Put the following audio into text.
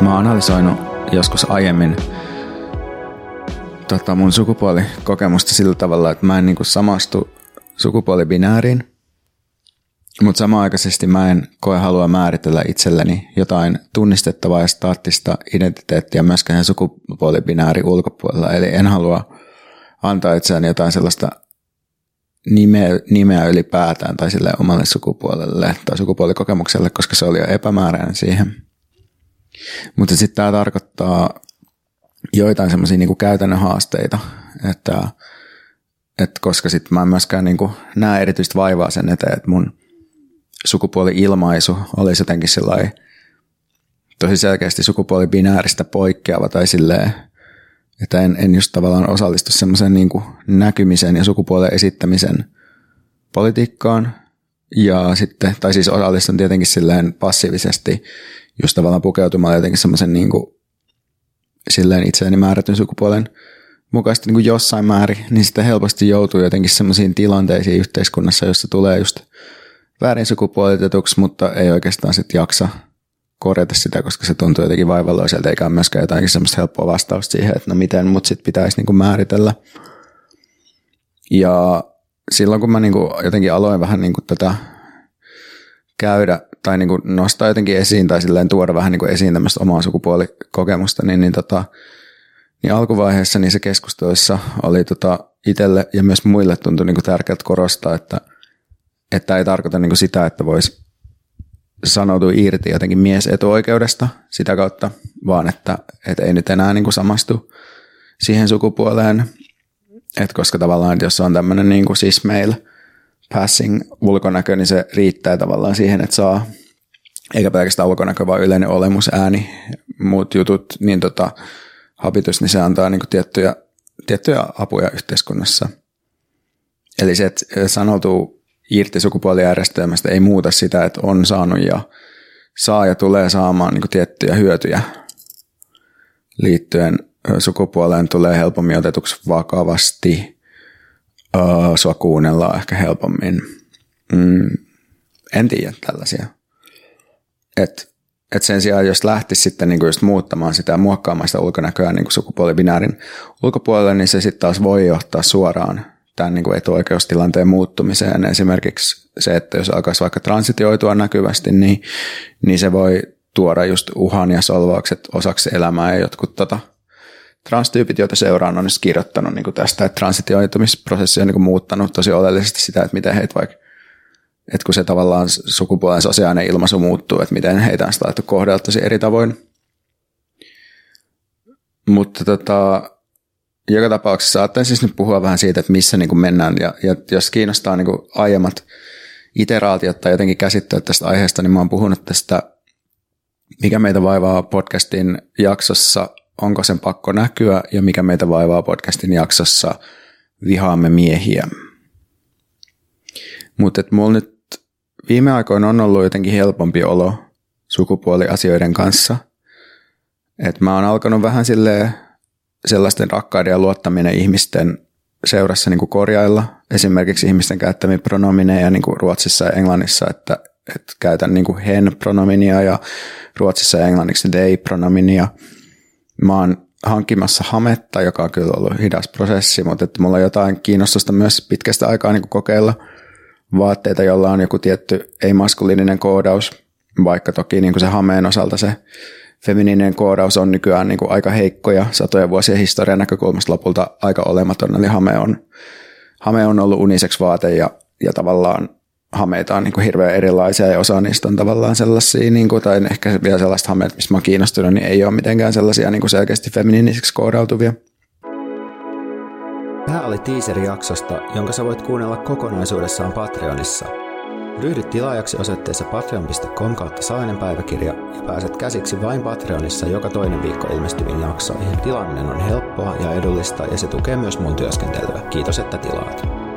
että mä oon analysoinut joskus aiemmin tota, mun sukupuolikokemusta sillä tavalla, että mä en niinku samastu sukupuolibinääriin, mutta samaaikaisesti mä en koe halua määritellä itselleni jotain tunnistettavaa ja staattista identiteettiä myöskään sukupuolibinääri ulkopuolella. Eli en halua antaa itseäni jotain sellaista nimeä, nimeä ylipäätään tai sille omalle sukupuolelle tai sukupuolikokemukselle, koska se oli jo epämääräinen siihen. Mutta sitten tämä tarkoittaa joitain semmoisia niinku käytännön haasteita, että, että koska sitten mä en myöskään niinku näe erityistä vaivaa sen eteen, että mun sukupuoli-ilmaisu olisi jotenkin sellainen tosi selkeästi sukupuolibinääristä poikkeava tai silleen, että en, en just tavallaan osallistu semmoisen niin näkymisen ja sukupuolen esittämisen politiikkaan. Ja sitten, tai siis osallistun tietenkin silleen passiivisesti just tavallaan pukeutumalla jotenkin semmoisen niin kuin, silleen itseäni määrätyn sukupuolen mukaisesti niin kuin jossain määrin, niin sitten helposti joutuu jotenkin semmoisiin tilanteisiin yhteiskunnassa, jossa tulee just väärin sukupuolitetuksi, mutta ei oikeastaan sitten jaksa korjata sitä, koska se tuntuu jotenkin vaivalloiselta, eikä ole myöskään jotain semmoista helppoa vastausta siihen, että no miten mut sitten pitäisi niinku määritellä. Ja silloin kun mä niinku jotenkin aloin vähän niinku tätä käydä tai niinku nostaa jotenkin esiin tai silleen tuoda vähän niinku esiin tämmöistä omaa sukupuolikokemusta, niin, niin, tota, niin alkuvaiheessa niissä keskusteluissa oli tota itselle ja myös muille tuntui niinku tärkeää korostaa, että, että ei tarkoita niinku sitä, että voisi sanoutui irti jotenkin miesetuoikeudesta sitä kautta, vaan että, että ei nyt enää niin kuin samastu siihen sukupuoleen, että koska tavallaan, että jos on tämmöinen niin kuin cis male passing ulkonäkö, niin se riittää tavallaan siihen, että saa, eikä pelkästään ulkonäkö, vaan yleinen olemus, ääni, muut jutut, niin tota, habitus, niin se antaa niin kuin tiettyjä, tiettyjä apuja yhteiskunnassa. Eli se, että sanoutuu irti sukupuolijärjestelmästä ei muuta sitä, että on saanut ja saa ja tulee saamaan niin tiettyjä hyötyjä liittyen sukupuoleen tulee helpommin otetuksi vakavasti. Uh, sua kuunnellaan ehkä helpommin. Mm, en tiedä tällaisia. Et, et sen sijaan, jos lähtisi sitten niinku just muuttamaan sitä muokkaamaan sitä ulkonäköä niinku sukupuolibinäärin ulkopuolelle, niin se sitten taas voi johtaa suoraan tämän niin kuin etuoikeustilanteen muuttumiseen. Esimerkiksi se, että jos alkaisi vaikka transitioitua näkyvästi, niin, niin se voi tuoda just uhan ja solvaukset osaksi elämää ja jotkut tota, transtyypit, joita seuraan, on kirjoittanut niin kuin tästä, että transitioitumisprosessi on niin kuin muuttanut tosi oleellisesti sitä, että miten heitä vaikka että kun se tavallaan sukupuolen sosiaalinen ilmaisu muuttuu, että miten heitä on sitä kohdella tosi eri tavoin. Mutta tota, joka tapauksessa saattaen siis nyt puhua vähän siitä, että missä niin kuin mennään. Ja, ja jos kiinnostaa niin kuin aiemmat iteraatiot tai jotenkin käsittää tästä aiheesta, niin mä oon puhunut tästä, mikä meitä vaivaa podcastin jaksossa, onko sen pakko näkyä, ja mikä meitä vaivaa podcastin jaksossa, vihaamme miehiä. Mutta mulla nyt viime aikoina on ollut jotenkin helpompi olo sukupuoliasioiden kanssa. että mä oon alkanut vähän silleen sellaisten rakkaiden ja luottaminen ihmisten seurassa niin kuin korjailla. Esimerkiksi ihmisten käyttämiä pronomineja niin kuin Ruotsissa ja Englannissa, että, että käytän niin kuin hen-pronominia ja Ruotsissa ja englanniksi they-pronominia. Mä oon hankkimassa hametta, joka on kyllä ollut hidas prosessi, mutta että mulla on jotain kiinnostusta myös pitkästä aikaa niin kokeilla vaatteita, jolla on joku tietty ei-maskuliininen koodaus, vaikka toki niin kuin se hameen osalta se feminiininen koodaus on nykyään niin kuin aika heikko ja satoja vuosien historian näkökulmasta lopulta aika olematon. Eli hame on, hame on ollut uniseksi vaate ja, ja tavallaan hameita on niin kuin hirveän erilaisia ja osa niistä on tavallaan sellaisia, niin kuin, tai ehkä vielä sellaista hameita, mistä mä oon kiinnostunut, niin ei ole mitenkään sellaisia niin kuin selkeästi feminiinisiksi koodautuvia. Tämä oli teaser jaksosta, jonka sä voit kuunnella kokonaisuudessaan Patreonissa – Ryhdy tilaajaksi osoitteessa patreon.com kautta saainen päiväkirja ja pääset käsiksi vain Patreonissa joka toinen viikko ilmestyviin jaksoihin. Tilaaminen on helppoa ja edullista ja se tukee myös mun työskentelyä. Kiitos, että tilaat.